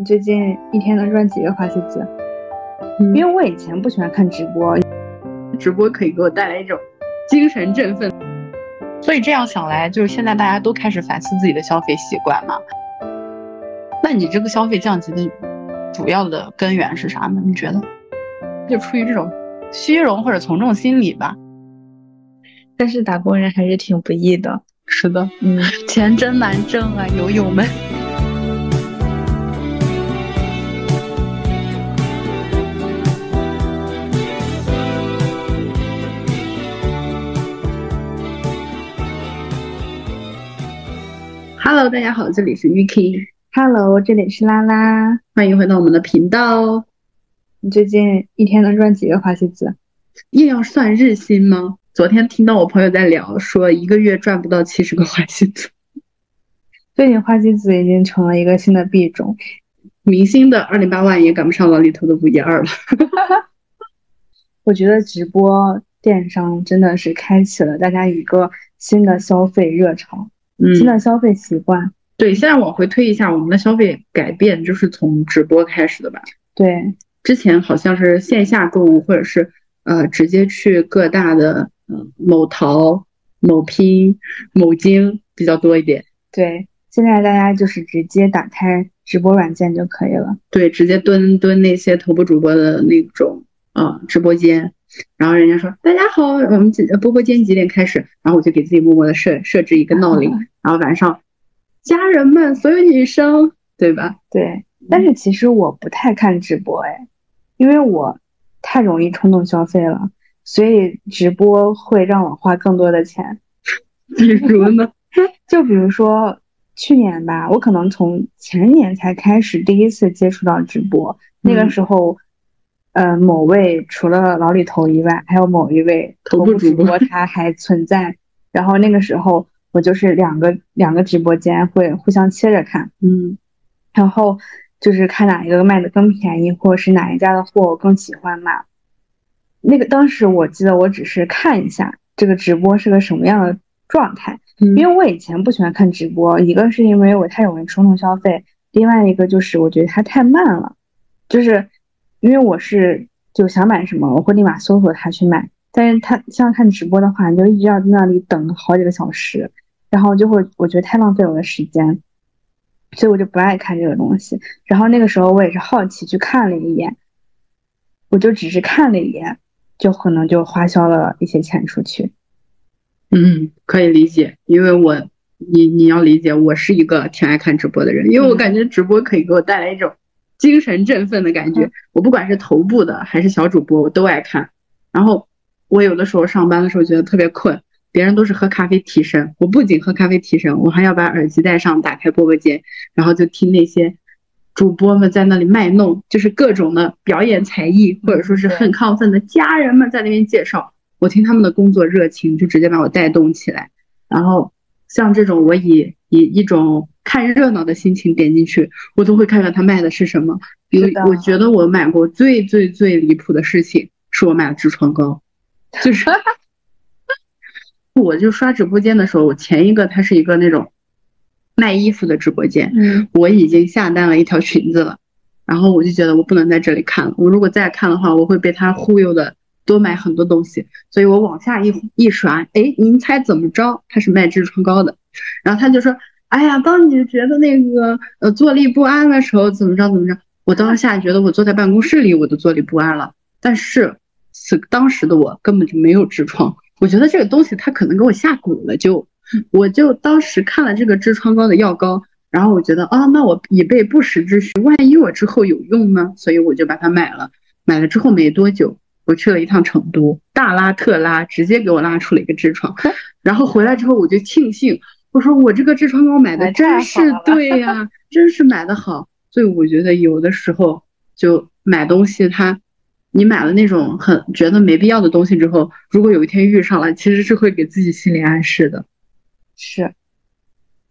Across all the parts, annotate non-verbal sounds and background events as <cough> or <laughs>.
你最近一天能赚几个花西子？嗯因为我以前不喜欢看直播，直播可以给我带来一种精神振奋。所以这样想来，就是现在大家都开始反思自己的消费习惯嘛。那你这个消费降级的主要的根源是啥呢？你觉得？就出于这种虚荣或者从众心理吧。但是打工人还是挺不易的。是的，嗯，钱真难挣啊，友友们。Hello，大家好，这里是 Vicky，Hello，这里是拉拉。欢迎回到我们的频道。你最近一天能赚几个花西子？硬要算日薪吗？昨天听到我朋友在聊，说一个月赚不到七十个花西子。最近花西子已经成了一个新的币种。明星的二零八万也赶不上老李头的五一二了。<laughs> 我觉得直播电商真的是开启了大家一个新的消费热潮，新嗯，的消费习惯。对，现在往回推一下，我们的消费改变就是从直播开始的吧？对，之前好像是线下购物，或者是呃直接去各大的呃某淘、某拼、某京比较多一点。对，现在大家就是直接打开直播软件就可以了。对，直接蹲蹲那些头部主播的那种呃直播间，然后人家说大家好，我们几播播间几点开始？然后我就给自己默默的设设置一个闹铃，<laughs> 然后晚上家人们所有女生，对吧？对，但是其实我不太看直播哎，因为我太容易冲动消费了，所以直播会让我花更多的钱。<laughs> 比如呢？<laughs> 就比如说去年吧，我可能从前年才开始第一次接触到直播，那个嗯时候，呃，某位除了老李头以外，还有某一位头部主播播他 <laughs> 还存在，然后那个时候我就是两个两个直播间会互相切着看，嗯。然后就是看哪一个卖的更便宜，或者是哪一家的货我更喜欢嘛。那个当时我记得我只是看一下这个直播是个什么样的状态，嗯因为我以前不喜欢看直播，一个是因为我太容易冲动消费，另外一个就是我觉得它太慢了，就是因为我是就想买什么，我会立马搜索它去买，但是它像看直播的话，你就一直要在那里等好几个小时，然后就会我觉得太浪费我的时间，所以我就不爱看这个东西。然后那个时候我也是好奇去看了一眼，我就只是看了一眼，就可能就花销了一些钱出去。嗯，可以理解，因为我你你要理解，我是一个挺爱看直播的人，因为我嗯感觉直播可以给我带来一种精神振奋的感觉。嗯我不管是头部的还是小主播，我都爱看。然后我有的时候上班的时候觉得特别困，别人都是喝咖啡提神，我不仅喝咖啡提神，我还要把耳机戴上，打开播播间，然后就听那些主播们在那里卖弄，就是各种的表演才艺，或者说是很亢奋的家人们在那边介绍。我听他们的工作热情，就直接把我带动起来。然后像这种，我以以一种看热闹的心情点进去，我都会看看他卖的是什么。比如，我觉得我买过最最最离谱的事情，是我买了痔疮膏，就是 <laughs> 我就刷直播间的时候，我前一个它是一个那种卖衣服的直播间，嗯我已经下单了一条裙子了，然后我就觉得我不能在这里看了，我如果再看的话，我会被他忽悠的多买很多东西，所以我往下一一刷，哎，您猜怎么着？他是卖痔疮膏的，然后他就说，哎呀，当你觉得那个呃坐立不安的时候，怎么着怎么着？我当下觉得我坐在办公室里我都坐立不安了，但是此当时的我根本就没有痔疮，我觉得这个东西它可能给我下蛊了就，我就当时看了这个痔疮膏的药膏。然后我觉得啊，那我以备不时之需，万一我之后有用呢？所以我就把它买了。买了之后没多久，我去了一趟成都，大拉特拉，直接给我拉出了一个痔疮。然后回来之后我就庆幸，我说我这个痔疮膏买的真是对呀，真是买的好。所以我觉得有的时候就买东西它。你买了那种很觉得没必要的东西之后，如果有一天遇上了，其实是会给自己心理暗示的。是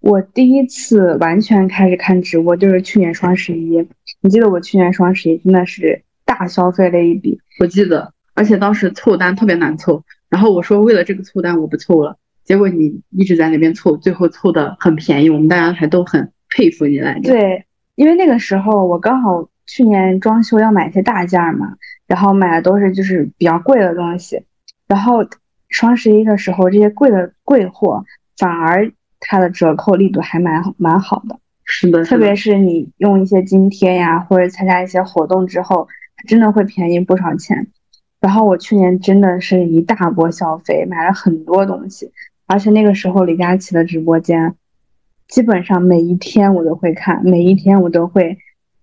我第一次完全开始看直播，就是去年双十一。你记得我去年双十一真的是大消费了一笔，我记得，而且当时凑单特别难凑，然后我说为了这个凑单我不凑了，结果你一直在那边凑，最后凑的很便宜，我们大家还都很佩服你来着。对，因为那个时候我刚好去年装修要买一些大件儿嘛，然后买的都是就是比较贵的东西，然后双十一的时候这些贵的贵货反而它的折扣力度还蛮蛮好的，是的，特别是你用一些津贴呀，或者参加一些活动之后，真的会便宜不少钱。然后我去年真的是一大波消费，买了很多东西，而且那个时候李佳琦的直播间，基本上每一天我都会看，每一天我都会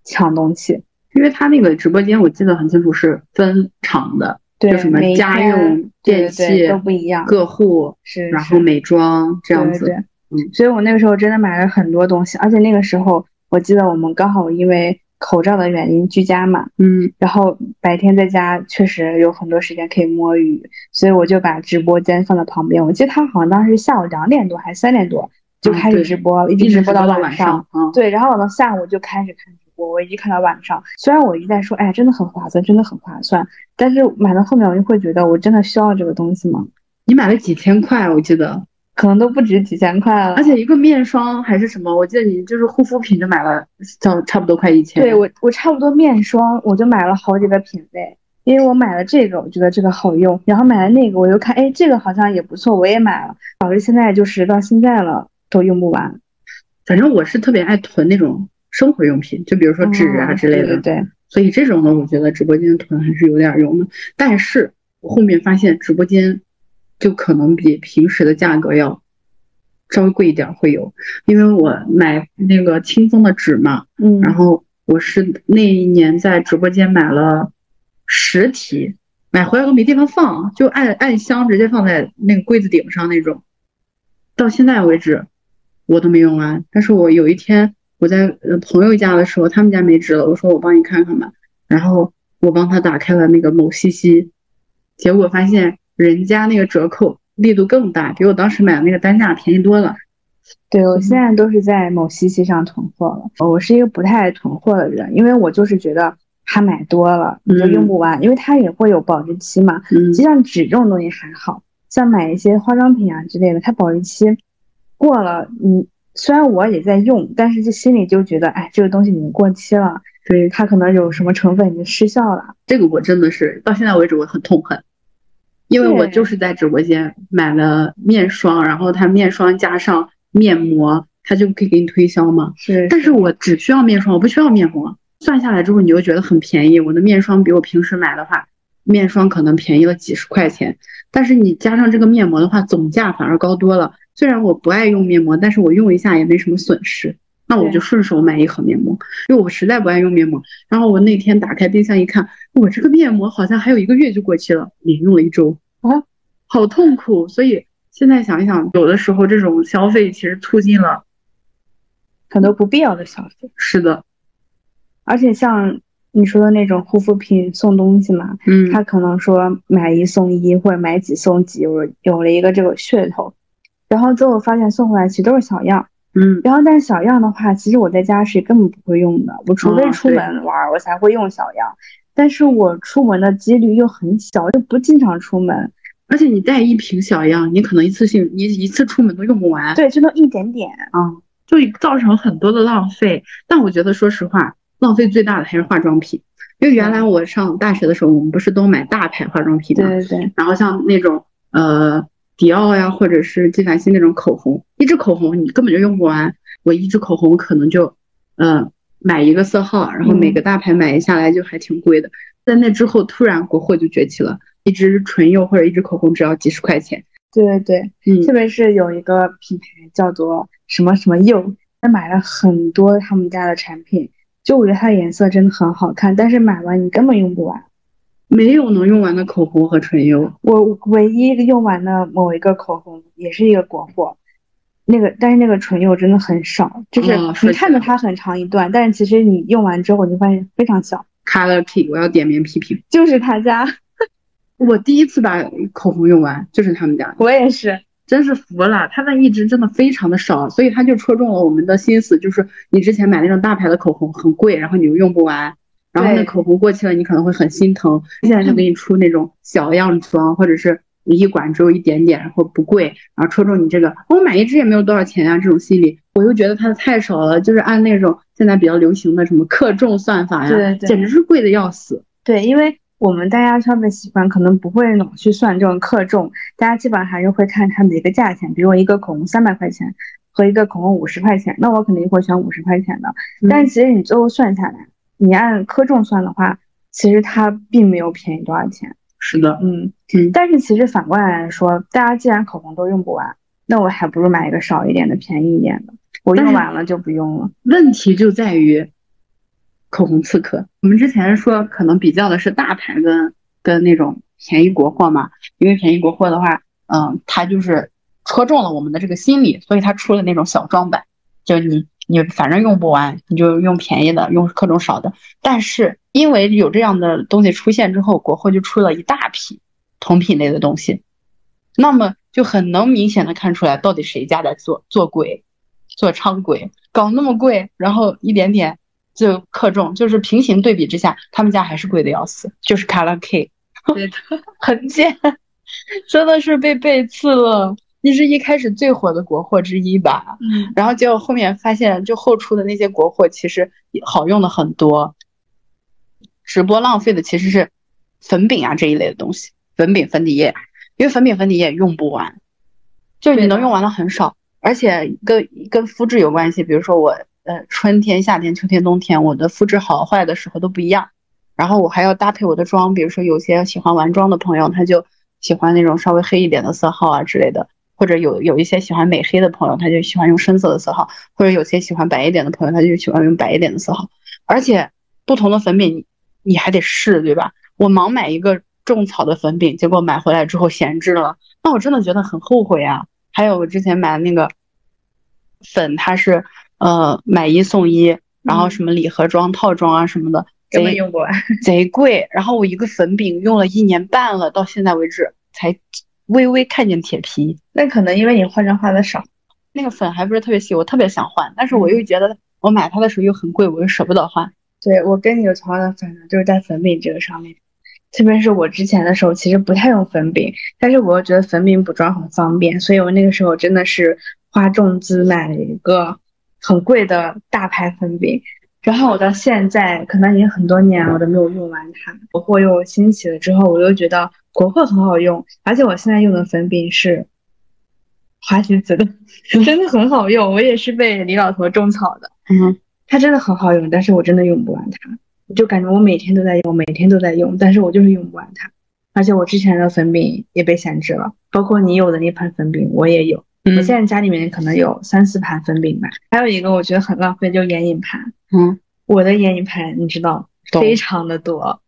抢东西，因为他那个直播间我记得很清楚是分场的，对，就什么家用电器都不一样，各户是，然后美妆这样子，对，嗯，所以我那个时候真的买了很多东西，而且那个时候我记得我们刚好因为。口罩的原因居家嘛，嗯，然后白天在家确实有很多时间可以摸鱼，所以我就把直播间放在旁边。我记得他好像当时下午两点多还是三点多就开始直播，一直直播到晚上。对，然后我到下午就开始看直播，我一直看到晚上。虽然我一直在说，哎，真的很划算，真的很划算，但是买到后面我就会觉得，我真的需要这个东西吗？你买了几千块，我记得。可能都不止几千块了，而且一个面霜还是什么，我记得你就是护肤品就买了，差差不多快一千。对我，我差不多面霜我就买了好几个品类，因为我买了这个，我觉得这个好用，然后买了那个，我又看，哎，这个好像也不错，我也买了，导致现在就是到现在了都用不完。反正我是特别爱囤那种生活用品，就比如说纸啊之类的。对对。所以这种呢，我觉得直播间囤还是有点用的，但是我后面发现直播间。就可能比平时的价格要稍微贵一点，会有，因为我买那个清风的纸嘛，嗯，然后我是那一年在直播间买了十提，买回来都没地方放，就按按箱直接放在那个柜子顶上那种，到现在为止我都没用完。但是我有一天我在朋友家的时候，他们家没纸了，我说我帮你看看吧，然后我帮他打开了那个某西西，结果发现。人家那个折扣力度更大，比我当时买的那个单价便宜多了。对我现在都是在某西西上囤货了。我是一个不太爱囤货的人，因为我就是觉得它买多了你就用不完，因为它也会有保质期嘛。嗯，就像纸这种东西还好，像买一些化妆品啊之类的，它保质期过了，你虽然我也在用，但是就心里就觉得，哎，这个东西已经过期了，对它可能有什么成分已经失效了。这个我真的是到现在为止我很痛恨。因为我就是在直播间买了面霜，然后它面霜加上面膜，它就可以给你推销嘛。是，但是我只需要面霜，我不需要面膜。算下来之后，你就觉得很便宜。我的面霜比我平时买的话，面霜可能便宜了几十块钱，但是你加上这个面膜的话，总价反而高多了。虽然我不爱用面膜，但是我用一下也没什么损失，那我就顺手买一盒面膜，因为我实在不爱用面膜。然后我那天打开冰箱一看。我这个面膜好像还有一个月就过期了，连用了一周啊，好痛苦。所以现在想一想，有的时候这种消费其实促进了很多不必要的消费。是的，而且像你说的那种护肤品送东西嘛，嗯，他可能说买一送一或者买几送几，有有了一个这个噱头，然后最后发现送回来其实都是小样，嗯，然后但是小样的话，其实我在家是根本不会用的，我除非出门玩，我才会用小样。但是我出门的几率又很小，又不经常出门，而且你带一瓶小样，你可能一次性你一次出门都用不完，对，就那一点点啊，就造成很多的浪费。但我觉得，说实话，浪费最大的还是化妆品，因为原来我上大学的时候，我们不是都买大牌化妆品吗？对对对。然后像那种呃迪奥呀，或者是纪梵希那种口红，一支口红你根本就用不完，我一支口红可能就嗯。买一个色号，然后每个大牌买下来就还挺贵的。在那之后，突然国货就崛起了，一支唇釉或者一支口红只要几十块钱。对对对，嗯，特别是有一个品牌叫做什么什么釉，他买了很多他们家的产品，就我觉得它的颜色真的很好看，但是买完你根本用不完，没有能用完的口红和唇釉。我唯一用完的某一个口红也是一个国货。那个，但是那个唇釉真的很少，就是你看着它很长一段，但是其实你用完之后，你就发现非常小。Color Key，我要点名批评，就是他家。我第一次把口红用完就是他们家，我也是，真是服了。他那一支真的非常的少，所以他就戳中了我们的心思，就是你之前买那种大牌的口红很贵，然后你又用不完，然后那口红过期了，你可能会很心疼。现在就给你出那种小样装，或者是一管只有一点点，然后不贵，然后戳中你这个，我买一支也没有多少钱啊，这种心理，我又觉得它太少了，就是按那种现在比较流行的什么克重算法呀，对对简直是贵的要死。对，因为我们大家消费习惯可能不会老去算这种克重，大家基本上还是会看它的一个价钱，比如我一个口红三百块钱和一个口红五十块钱，那我肯定会选五十块钱的。但其实你最后算下来，你按克重算的话，其实它并没有便宜多少钱。是的，嗯嗯但是其实反过来说，大家既然口红都用不完，那我还不如买一个少一点的、便宜一点的，我用完了就不用了。问题就在于口红刺客。我们之前说可能比较的是大牌跟跟那种便宜国货嘛，因为便宜国货的话，嗯，它就是戳中了我们的这个心理，所以它出了那种小装版，就你你反正用不完，你就用便宜的，用克重少的。但是因为有这样的东西出现之后，国货就出了一大批同品类的东西，那么就很能明显的看出来到底谁家在做做鬼，做猖鬼，搞那么贵，然后一点点就克重，就是平行对比之下，他们家还是贵的要死，就是 Color K，对的，<laughs> 很贱，真的是被背刺了。你是一开始最火的国货之一吧？嗯，然后结果后面发现，就后出的那些国货其实好用的很多，直播浪费的其实是粉饼啊这一类的东西，粉饼、粉底液，因为粉饼、粉底液用不完，就是你能用完的很少，而且跟跟肤质有关系。比如说我呃春天、夏天、秋天、冬天，我的肤质好坏的时候都不一样，然后我还要搭配我的妆，比如说有些喜欢玩妆的朋友，他就喜欢那种稍微黑一点的色号啊之类的。或者有有一些喜欢美黑的朋友，他就喜欢用深色的色号；或者有些喜欢白一点的朋友，他就喜欢用白一点的色号。而且不同的粉饼你你还得试，对吧？我盲买一个种草的粉饼，结果买回来之后闲置了，那我真的觉得很后悔啊。还有我之前买的那个粉，它是呃买一送一，然后什么礼盒装、套装啊什么的，根本用不完。<laughs> 贼贵。然后我一个粉饼用了一年半了，到现在为止才微微看见铁皮。那可能因为你化妆化的少。那个粉还不是特别细，我特别想换，但是我又觉得我买它的时候又很贵，我又舍不得换。对我跟你有同样的烦恼，就是在粉饼这个上面。特别是我之前的时候，其实不太用粉饼，但是我又觉得粉饼补妆很方便，所以我那个时候真的是花重资买了一个很贵的大牌粉饼。然后我到现在可能已经很多年了，我都没有用完它。国货又兴起了之后，我又觉得国货很好用，而且我现在用的粉饼是花西子的，<laughs> 真的很好用。我也是被李老头种草的。嗯，它真的很好用，但是我真的用不完它，我就感觉我每天都在用，每天都在用，但是我就是用不完它。而且我之前的粉饼也被闲置了，包括你有的那盘粉饼我也有，我嗯现在家里面可能有三四盘粉饼吧。还有一个我觉得很浪费，就是眼影盘。嗯，我的眼影盘你知道非常的多，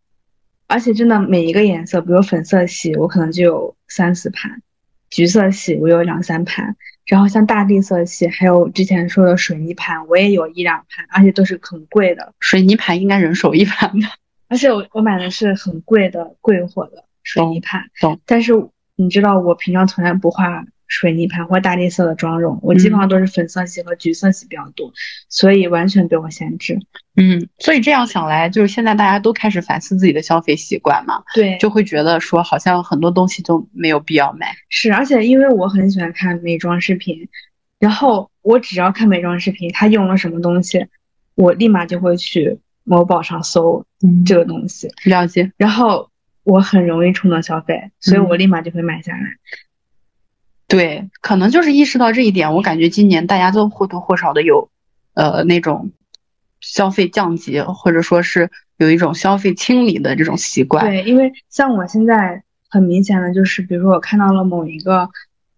而且真的每一个颜色，比如粉色系，我可能就有三四盘，橘色系我有两三盘，然后像大地色系，还有之前说的水泥盘，我也有一两盘，而且都是很贵的，水泥盘应该人手一盘吧。而且我我买的是很贵的贵货的水泥盘，懂但是你知道我平常从来不画水泥盘或大地色的妆容，我基本上都是粉色系和橘色系比较多，所以完全被我限制。嗯，所以这样想来，就是现在大家都开始反思自己的消费习惯嘛，对，就会觉得说好像很多东西都没有必要买。是，而且因为我很喜欢看美妆视频，然后我只要看美妆视频，它用了什么东西，我立马就会去某宝上搜嗯这个东西，了解。然后我很容易冲动消费，所以我立马就会买下来。对，可能就是意识到这一点，我感觉今年大家都或多或少的有，呃，那种消费降级，或者说是有一种消费清理的这种习惯。对，因为像我现在很明显的就是，比如说我看到了某一个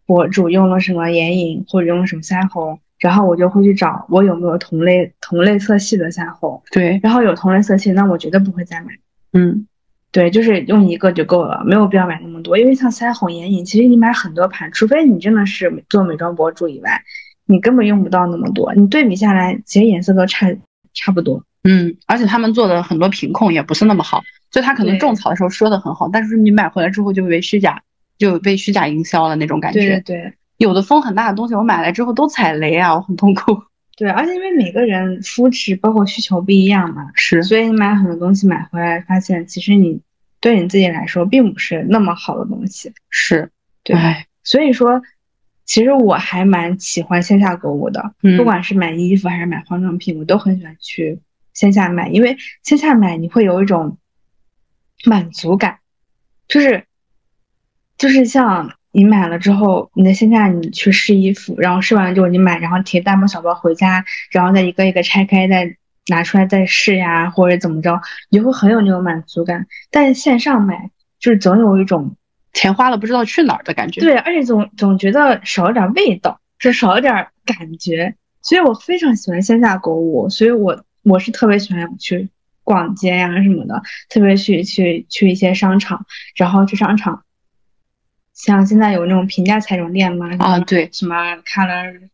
博主用了什么眼影或者用了什么腮红，然后我就会去找我有没有同类同类色系的腮红，对，然后有同类色系，那我绝对不会再买。嗯，对，就是用一个就够了，没有必要买那么多。因为像腮红、眼影，其实你买很多盘，除非你真的是做美妆博主以外，你根本用不到那么多。你对比下来，其实颜色都差差不多。嗯，而且他们做的很多品控也不是那么好，就他可能种草的时候说的很好，但是你买回来之后就被虚假，就被虚假营销了那种感觉对。对有的风很大的东西，我买来之后都踩雷啊，我很痛苦。对，而且因为每个人肤质包括需求不一样嘛，是，所以你买很多东西买回来，发现其实你对你自己来说并不是那么好的东西。是，对，所以说，其实我还蛮喜欢线下购物的，不管是买衣服还是买化妆品，我都很喜欢去线下买，因为线下买你会有一种满足感，就是就是像你买了之后，你在线下你去试衣服，然后试完了之后你买，然后提大包小包回家，然后再一个一个拆开再。拿出来再试呀，或者怎么着，你会很有那种满足感。但是线上买就是总有一种钱花了不知道去哪儿的感觉。对，而且总总觉得少了点味道，是少了点感觉。所以我非常喜欢线下购物，所以我我是特别喜欢去逛街呀什么的，特别去去去一些商场，然后去商场，像现在有那种平价彩妆店嘛，啊对，什么 Color。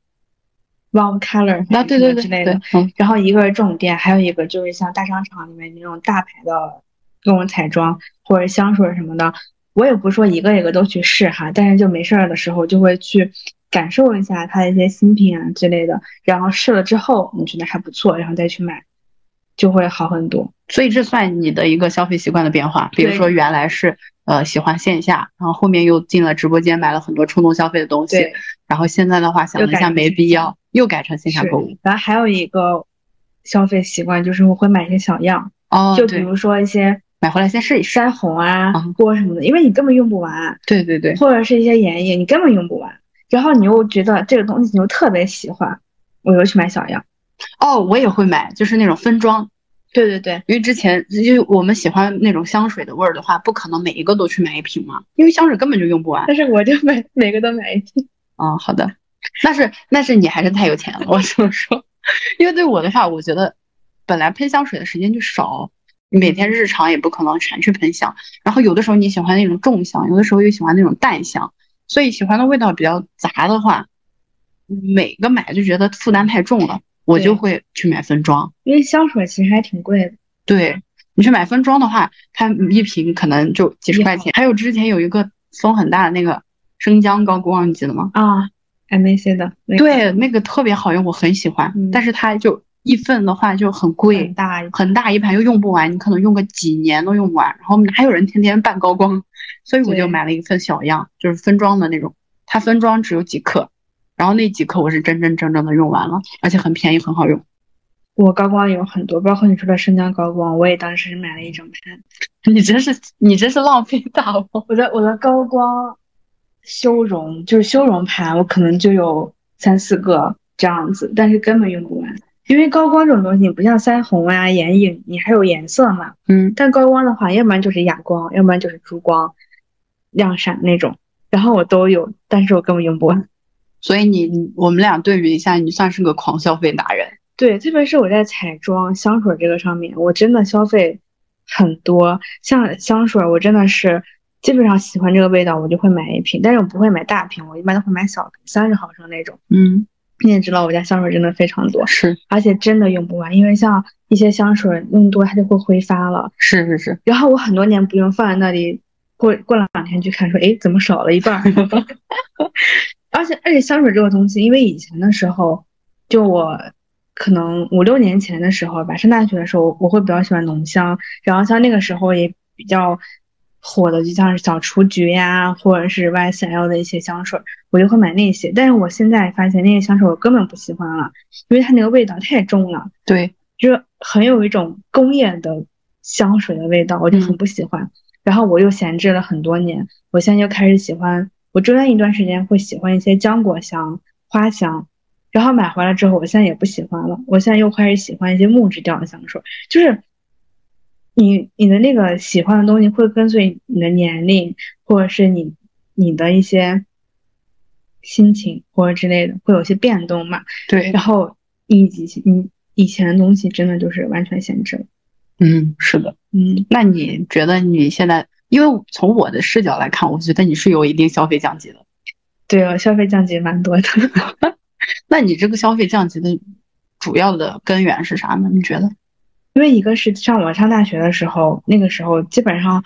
Wow Color 啊，对对对之类的，然后一个是这种店，还有一个就是像大商场里面那种大牌的各种彩妆或者香水什么的，我也不说一个一个都去试哈，但是就没事儿的时候就会去感受一下它的一些新品啊之类的，然后试了之后你觉得还不错，然后再去买，就会好很多。所以这算你的一个消费习惯的变化，比如说原来是。呃，喜欢线下，然后后面又进了直播间，买了很多冲动消费的东西。然后现在的话，想了一下没必要，又改成线下购物。然后还有一个消费习惯，就是我会买一些小样。哦。就比如说一些买回来先试一试。腮红啊，或什么的，因为你根本用不完。对对对。或者是一些眼影，你根本用不完。然后你又觉得这个东西你又特别喜欢，我又去买小样。哦，我也会买，就是那种分装。对对对，因为之前因为我们喜欢那种香水的味儿的话，不可能每一个都去买一瓶嘛，因为香水根本就用不完。但是我就每每个都买一瓶。<laughs> 哦，好的，那是那是你还是太有钱了，我这么说。因为对我的话，我觉得本来喷香水的时间就少，每天日常也不可能全去喷香。然后有的时候你喜欢那种重香，有的时候又喜欢那种淡香，所以喜欢的味道比较杂的话，每个买就觉得负担太重了。我就会去买分装，因为香水其实还挺贵的。对你去买分装的话，它一瓶可能就几十块钱。还有之前有一个风很大的那个生姜高光，你记得吗？啊，M A C 的，对，那个特别好用，我很喜欢。但是它就一份的话就很贵，很大很大一盘又用不完，你可能用个几年都用不完。然后哪有人天天拌高光？所以我就买了一份小样，就是分装的那种，它分装只有几克。然后那几颗我是真真正正的用完了，而且很便宜，很好用。我高光有很多，包括你说的生姜高光，我也当时买了一整盘。<laughs> 你真是你真是浪费大了！我的我的高光修容就是修容盘，我可能就有三四个这样子，但是根本用不完。因为高光这种东西你不像腮红啊、眼影，你还有颜色嘛。嗯。但高光的话，要不然就是哑光，要不然就是珠光、亮闪那种，然后我都有，但是我根本用不完。所以你我们俩对比一下，你算是个狂消费达人。对，特别是我在彩妆、香水这个上面，我真的消费很多。像香水，我真的是基本上喜欢这个味道，我就会买一瓶。但是我不会买大瓶，我一般都会买小瓶，三十毫升那种。嗯，你也知道，我家香水真的非常多，是，而且真的用不完，因为像一些香水用多它就会挥发了。是是是。然后我很多年不用，放在那里，过过了两天去看，说，哎，怎么少了一半？<laughs> 而且而且香水这个东西，因为以前的时候，就我可能五六年前的时候吧，上大学的时候，我会比较喜欢浓香。然后像那个时候也比较火的，就像是小雏菊呀，或者是 YSL 的一些香水，我就会买那些。但是我现在发现那些香水我根本不喜欢了，因为它那个味道太重了。对，就是很有一种工业的香水的味道，我就很不喜欢。然后我又闲置了很多年，我现在又开始喜欢。我中间一段时间会喜欢一些浆果香、花香，然后买回来之后，我现在也不喜欢了。我现在又开始喜欢一些木质调的香水，就是你你的那个喜欢的东西会跟随你的年龄，或者是你你的一些心情或者之类的，会有些变动嘛？对。然后以你以前的东西真的就是完全闲置了。嗯，是的。嗯，那你觉得你现在？因为从我的视角来看，我觉得你是有一定消费降级的。对啊，消费降级蛮多的。<laughs> 那你这个消费降级的主要的根源是啥呢？你觉得？因为一个是像我上大学的时候，那个时候基本上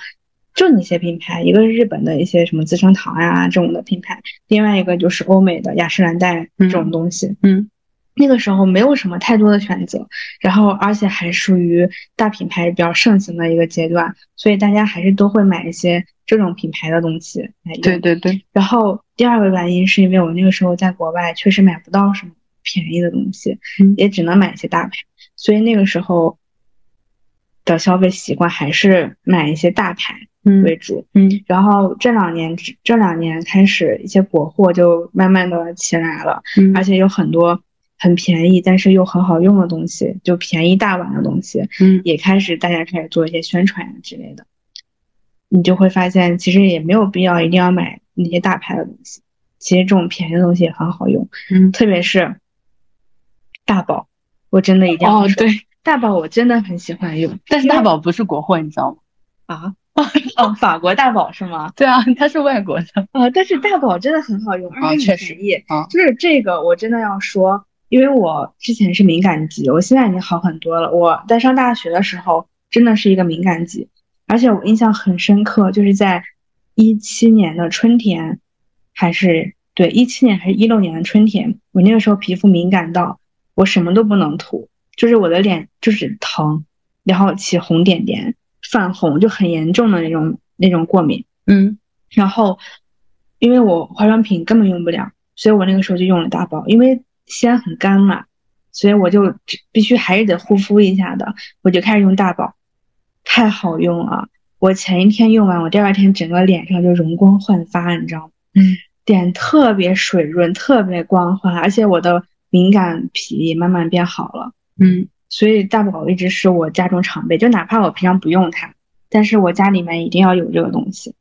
就那些品牌，一个是日本的一些什么资生堂呀这种的品牌，另外一个就是欧美的雅诗兰黛这种东西。嗯。那个时候没有什么太多的选择，然后而且还属于大品牌比较盛行的一个阶段，所以大家还是都会买一些这种品牌的东西来用。对对对，然后第二个原因是因为我那个时候在国外确实买不到什么便宜的东西，嗯也只能买一些大牌，所以那个时候的消费习惯还是买一些大牌嗯为主。嗯然后这两年这两年开始，一些国货就慢慢的起来了，嗯而且有很多很便宜但是又很好用的东西，就便宜大碗的东西，嗯也开始大家开始做一些宣传呀之类的。你就会发现，其实也没有必要一定要买那些大牌的东西，其实这种便宜的东西也很好用，嗯特别是大宝，我真的一定要，哦对，大宝我真的很喜欢用，但是大宝不是国货，你知道吗？<laughs> 啊，哦，法国大宝是吗？对啊，它是外国的。啊，但是大宝真的很好用，啊而且确实很便宜。啊就是这个我真的要说，因为我之前是敏感肌，我现在已经好很多了。我在上大学的时候真的是一个敏感肌，而且我印象很深刻，就是在一七年的春天，还是对一七年还是一六年的春天，我那个时候皮肤敏感到我什么都不能涂，就是我的脸就是疼，然后起红点点、泛红，就很严重的那种那种过敏。嗯然后，因为我化妆品根本用不了，所以我那个时候就用了大宝，因为西安很干嘛，所以我就必须还是得护肤一下的，我就开始用大宝，太好用了。我前一天用完，我第二天整个脸上就容光焕发，你知道吗？嗯，脸特别水润，特别光滑，而且我的敏感皮也慢慢变好了。嗯所以大宝一直是我家中常备，就哪怕我平常不用它，但是我家里面一定要有这个东西，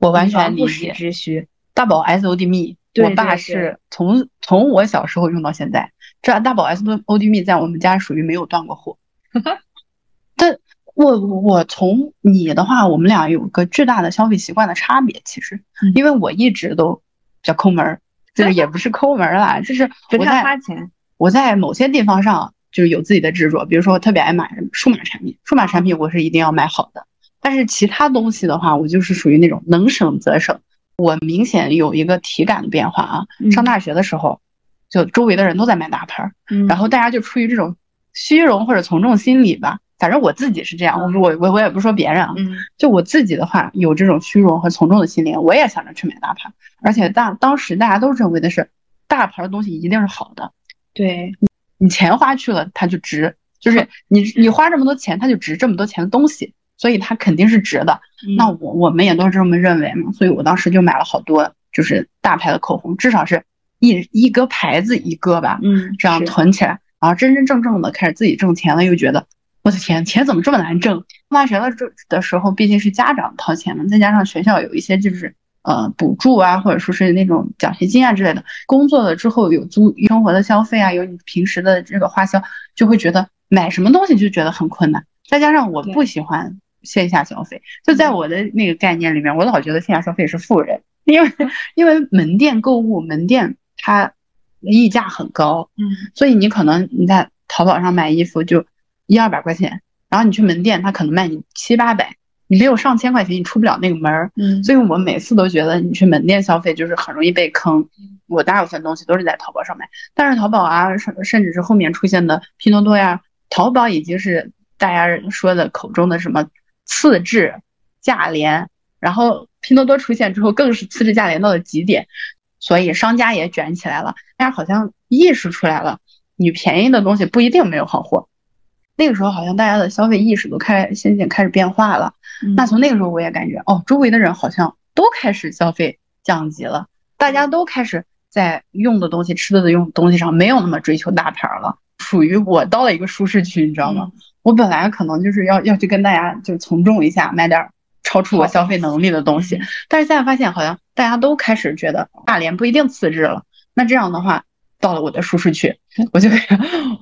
我完全理解。时之需。大宝 S O D 蜜，对我爸是从从我小时候用到现在，这大宝 S O D 蜜在我们家属于没有断过货。<laughs> 但我我从你的话，我们俩有个巨大的消费习惯的差别，其实嗯，因为我一直都比较抠门儿，就是也不是抠门儿啦，就是我在花钱。我在某些地方上就是有自己的执着，比如说我特别爱买数码产品，数码产品我是一定要买好的。但是其他东西的话，我就是属于那种能省则省。我明显有一个体感的变化啊，嗯。上大学的时候，就周围的人都在买大牌儿，嗯。然后大家就出于这种虚荣或者从众心理吧，反正我自己是这样，我我我我也不说别人啊，嗯。就我自己的话，有这种虚荣和从众的心理，我也想着去买大牌，而且大当时大家都认为的是大牌的东西一定是好的，对，你钱花去了，它就值，就是你你花这么多钱，它就值这么多钱的东西，所以它肯定是值的。那我我们也都是这么认为嘛，所以我当时就买了好多，就是大牌的口红，至少是一一个牌子一个吧，嗯，这样囤起来，然后真真正正的开始自己挣钱了，又觉得我的天，钱怎么这么难挣？上大学了这的时候，毕竟是家长掏钱嘛，再加上学校有一些就是呃补助啊，或者说是那种奖学金啊之类的。工作了之后有租生活的消费啊，有你平时的这个花销，就会觉得买什么东西就觉得很困难。再加上我不喜欢线下消费，就在我的那个概念里面，我老觉得线下消费是富人，因为 <laughs> 因为门店购物，门店它溢价很高，嗯所以你可能你在淘宝上买衣服就一二百块钱，然后你去门店，它可能卖你七八百，你没有上千块钱，你出不了那个门儿。嗯，所以我每次都觉得你去门店消费就是很容易被坑。我大部分东西都是在淘宝上买，但是淘宝啊，甚甚至是后面出现的拼多多呀，淘宝已经是大家说的口中的什么次质价廉，然后拼多多出现之后更是次质价廉到了极点，所以商家也卷起来了，大家好像意识出来了，你便宜的东西不一定没有好货。那个时候好像大家的消费意识都开渐渐开始变化了。嗯那从那个时候我也感觉，哦，周围的人好像都开始消费降级了，大家都开始在用的东西、吃的的用东西上没有那么追求大牌儿了，属于我到了一个舒适区，你知道吗？我本来可能就是要要去跟大家就从众一下，买点儿超出我消费能力的东西，但是现在发现好像大家都开始觉得大连不一定次日了，那这样的话。到了我的舒适区，我就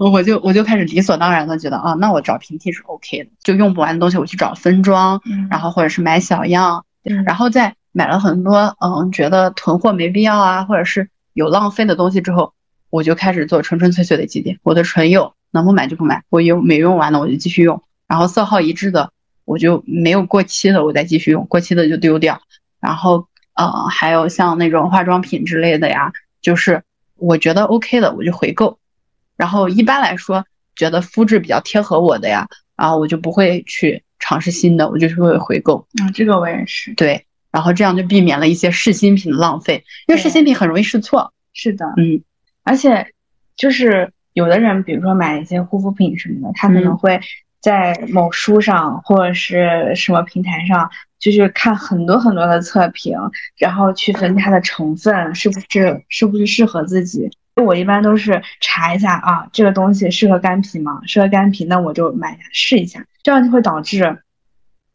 我就我就开始理所当然的觉得啊，那我找平替是 OK 的，就用不完的东西我去找分装，嗯然后或者是买小样，嗯然后再买了很多嗯觉得囤货没必要啊，或者是有浪费的东西之后，我就开始做纯纯粹粹的积淀。我的唇釉能不买就不买，我用没用完的我就继续用，然后色号一致的我就没有过期的我再继续用，过期的就丢掉。然后呃还有像那种化妆品之类的呀，就是我觉得 OK 的我就回购，然后一般来说，觉得肤质比较贴合我的呀，然后我就不会去尝试新的，我就是会回购。嗯，这个我也是。对，然后这样就避免了一些试新品的浪费，因为试新品很容易试错。是的，嗯，而且就是有的人，比如说买一些护肤品什么的，他可能会在某书上或者是什么平台上，就是看很多很多的测评，然后去分析它的成分是不是是不是适合自己。我一般都是查一下啊，这个东西适合干皮吗？适合干皮，那我就买下试一下。这样就会导致，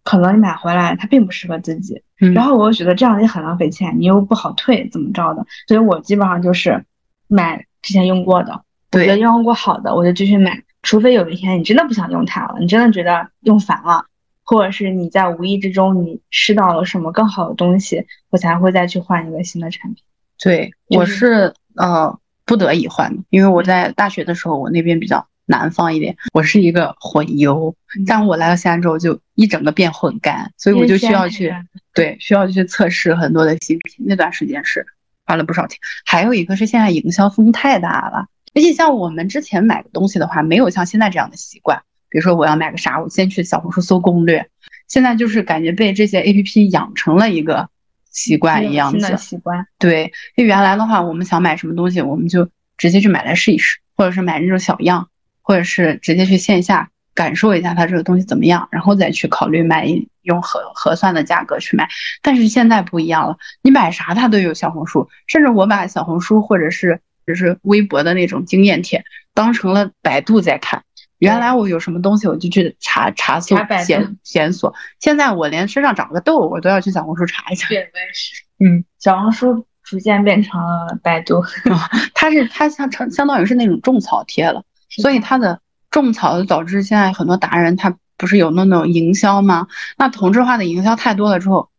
可能你买回来它并不适合自己，然后我又觉得这样也很浪费钱，你又不好退，怎么着的？所以我基本上就是买之前用过的，我觉得用过好的我就继续买，除非有一天你真的不想用它了，你真的觉得用烦了，或者是你在无意之中你试到了什么更好的东西，我才会再去换一个新的产品。对，我是呃。不得已换的，因为我在大学的时候，我那边比较南方一点，我是一个混油，但我来到西安之后，就一整个变混干，所以我就需要去对需要去测试很多的新品。那段时间是花了不少钱。还有一个是现在营销风太大了，而且像我们之前买个东西的话，没有像现在这样的习惯。比如说我要买个啥，我先去小红书搜攻略。现在就是感觉被这些 A P P 养成了一个。习惯一样子，习惯对。因为原来的话，我们想买什么东西，我们就直接去买来试一试，或者是买那种小样，或者是直接去线下感受一下它这个东西怎么样，然后再去考虑买用合合算的价格去买。但是现在不一样了，你买啥它都有小红书，甚至我把小红书或者是就是微博的那种经验帖当成了百度在看。原来我有什么东西我就去查查搜检检索，现在我连身上长个痘我都要去小红书查一下。对，我也是。嗯，小红书逐渐变成了百度，<laughs> 它是它相成相当于是那种种草贴了，所以它的种草导致现在很多达人他不是有那种营销吗？那同质化的营销太多了之后，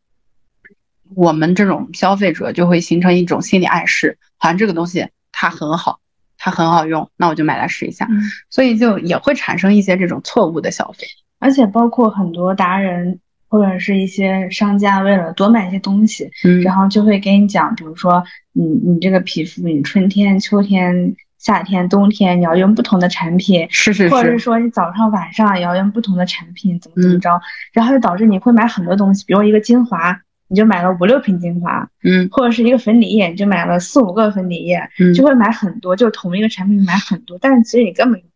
我们这种消费者就会形成一种心理暗示，好像这个东西它很好。它很好用，那我就买来试一下，所以就也会产生一些这种错误的消费，而且包括很多达人或者是一些商家，为了多买一些东西，嗯，然后就会给你讲，比如说你你这个皮肤，你春天、秋天、夏天、冬天你要用不同的产品，是是是，或者是说你早上晚上也要用不同的产品，怎么怎么着，然后就导致你会买很多东西，比如一个精华。你就买了五六瓶精华，嗯，或者是一个粉底液，你就买了四五个粉底液，嗯，就会买很多，就同一个产品买很多，但是其实你根本用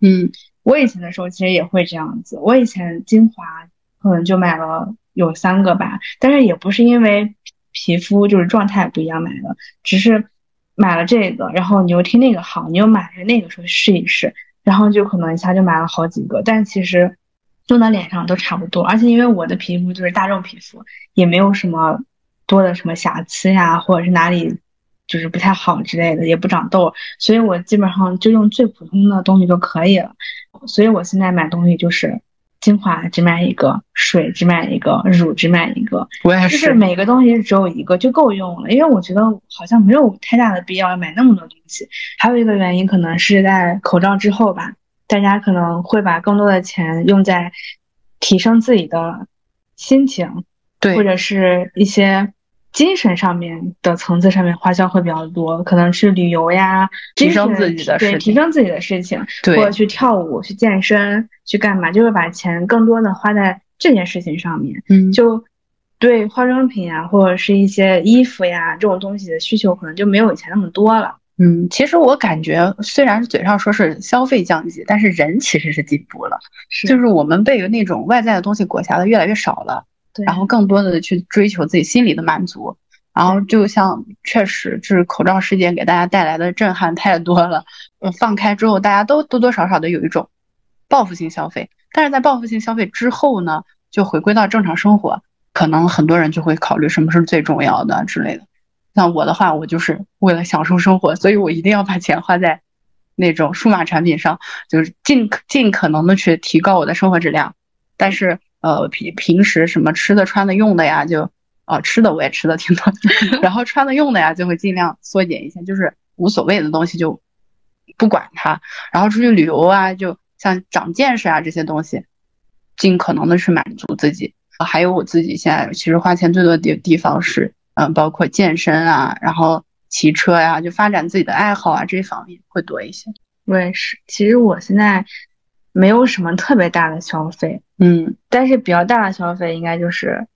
不完，嗯，我以前的时候其实也会这样子，我以前精华可能就买了有三个吧，但是也不是因为皮肤就是状态不一样买的，只是买了这个，然后你又听那个好，你又买了那个说试一试，然后就可能一下就买了好几个，但其实。用到脸上都差不多，而且因为我的皮肤就是大众皮肤，也没有什么多的什么瑕疵呀，或者是哪里就是不太好之类的，也不长痘，所以我基本上就用最普通的东西就可以了。所以我现在买东西就是精华只买一个，水只买一个，乳只买一个，我也是，就是每个东西只有一个就够用了，因为我觉得好像没有太大的必要买那么多东西。还有一个原因可能是在口罩之后吧。大家可能会把更多的钱用在提升自己的心情，对，或者是一些精神上面的层次上面花销会比较多，可能是旅游呀，提升自己的对，提升自己的事情，对，或者去跳舞、去健身、去干嘛，就会把钱更多的花在这件事情上面。嗯，就对化妆品啊，或者是一些衣服呀这种东西的需求，可能就没有以前那么多了。嗯，其实我感觉，虽然嘴上说是消费降级，但是人其实是进步了。是，就是我们被那种外在的东西裹挟的越来越少了，然后更多的去追求自己心里的满足。然后就像确实，就是口罩事件给大家带来的震撼太多了。嗯，放开之后，大家都多多少少的有一种报复性消费。但是在报复性消费之后呢，就回归到正常生活，可能很多人就会考虑什么是最重要的之类的。像我的话，我就是为了享受生活，所以我一定要把钱花在那种数码产品上，就是尽尽可能的去提高我的生活质量。但是，呃，平平时什么吃的、穿的、用的呀，就啊，吃的我也吃的挺多，<laughs> 然后穿的、用的呀，就会尽量缩减一些，就是无所谓的东西就不管它。然后出去旅游啊，就像长见识啊这些东西，尽可能的去满足自己。还有我自己现在其实花钱最多的地地方是。嗯，包括健身啊，然后骑车呀，就发展自己的爱好啊，这方面会多一些。我也是。其实我现在没有什么特别大的消费，嗯但是比较大的消费应该就是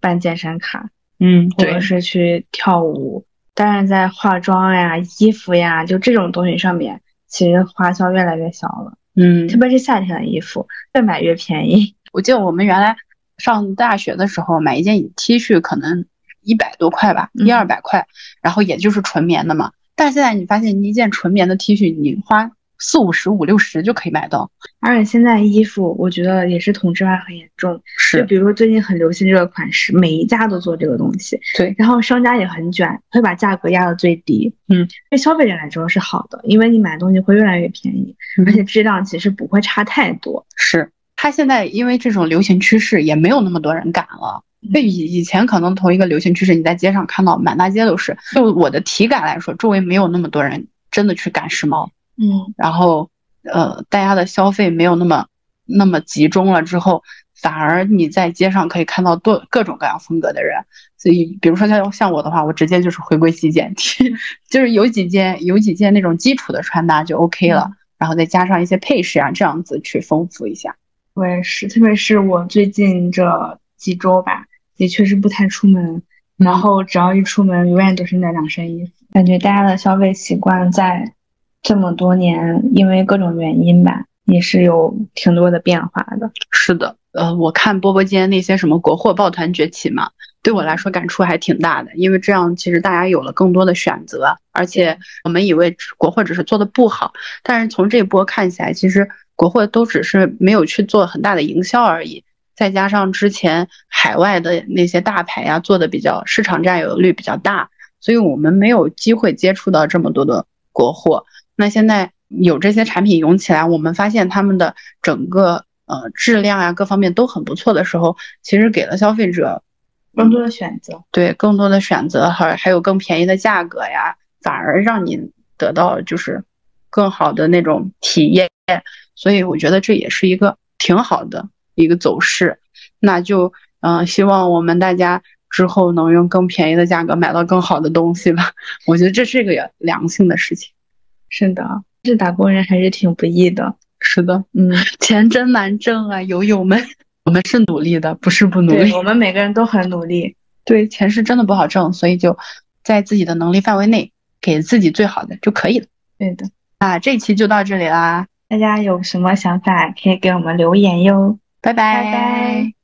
办健身卡，嗯，或者是去跳舞。但是，在化妆呀、衣服呀，就这种东西上面，其实花销越来越小了。嗯特别是夏天的衣服，越买越便宜。我记得我们原来上大学的时候，买一件 T 恤可能一百多块吧，嗯一二百块，然后也就是纯棉的嘛。但是现在你发现，你一件纯棉的 T 恤，你花四五十、五六十就可以买到。而且现在衣服，我觉得也是同质化很严重。是就是比如说最近很流行这个款式，每一家都做这个东西，对，然后商家也很卷，会把价格压到最低。嗯，对消费者来说是好的，因为你买东西会越来越便宜，嗯而且质量其实不会差太多。是它现在因为这种流行趋势，也没有那么多人敢了。嗯就以以前可能同一个流行趋势，你在街上看到满大街都是。就我的体感来说，周围没有那么多人真的去赶时髦，嗯，然后呃，大家的消费没有那么那么集中了之后，反而你在街上可以看到多各种各样风格的人。所以，比如说像像我的话，我直接就是回归极简体，<laughs> 就是有几件有几件那种基础的穿搭就 OK 了，然后再加上一些配饰啊，这样子去丰富一下。我也是，特别是我最近这几周吧，也确实不太出门，然后只要一出门，永远都是那两身衣服。感觉大家的消费习惯在这么多年，因为各种原因吧，也是有挺多的变化的。是的，呃，我看波波间那些什么国货抱团崛起嘛，对我来说感触还挺大的，因为这样其实大家有了更多的选择，而且我们以为国货只是做的不好，但是从这波看起来，其实国货都只是没有去做很大的营销而已。再加上之前海外的那些大牌呀、做的比较市场占有率比较大，所以我们没有机会接触到这么多的国货。那现在有这些产品涌起来，我们发现他们的整个呃质量呀、各方面都很不错的时候，其实给了消费者更多的选择，对更多的选择，还还有更便宜的价格呀，反而让你得到就是更好的那种体验。所以我觉得这也是一个挺好的一个走势。那就嗯、呃希望我们大家之后能用更便宜的价格买到更好的东西吧。<laughs> 我觉得这是一个良性的事情。是的，这打工人还是挺不易的。是的，嗯，钱真难挣啊，友友们，<laughs> 我们是努力的，不是不努力，。我们每个人都很努力。<laughs> 对，钱是真的不好挣，所以就在自己的能力范围内，给自己最好的就可以了。对的，啊，这期就到这里啦，大家有什么想法可以给我们留言哟。拜拜。拜拜。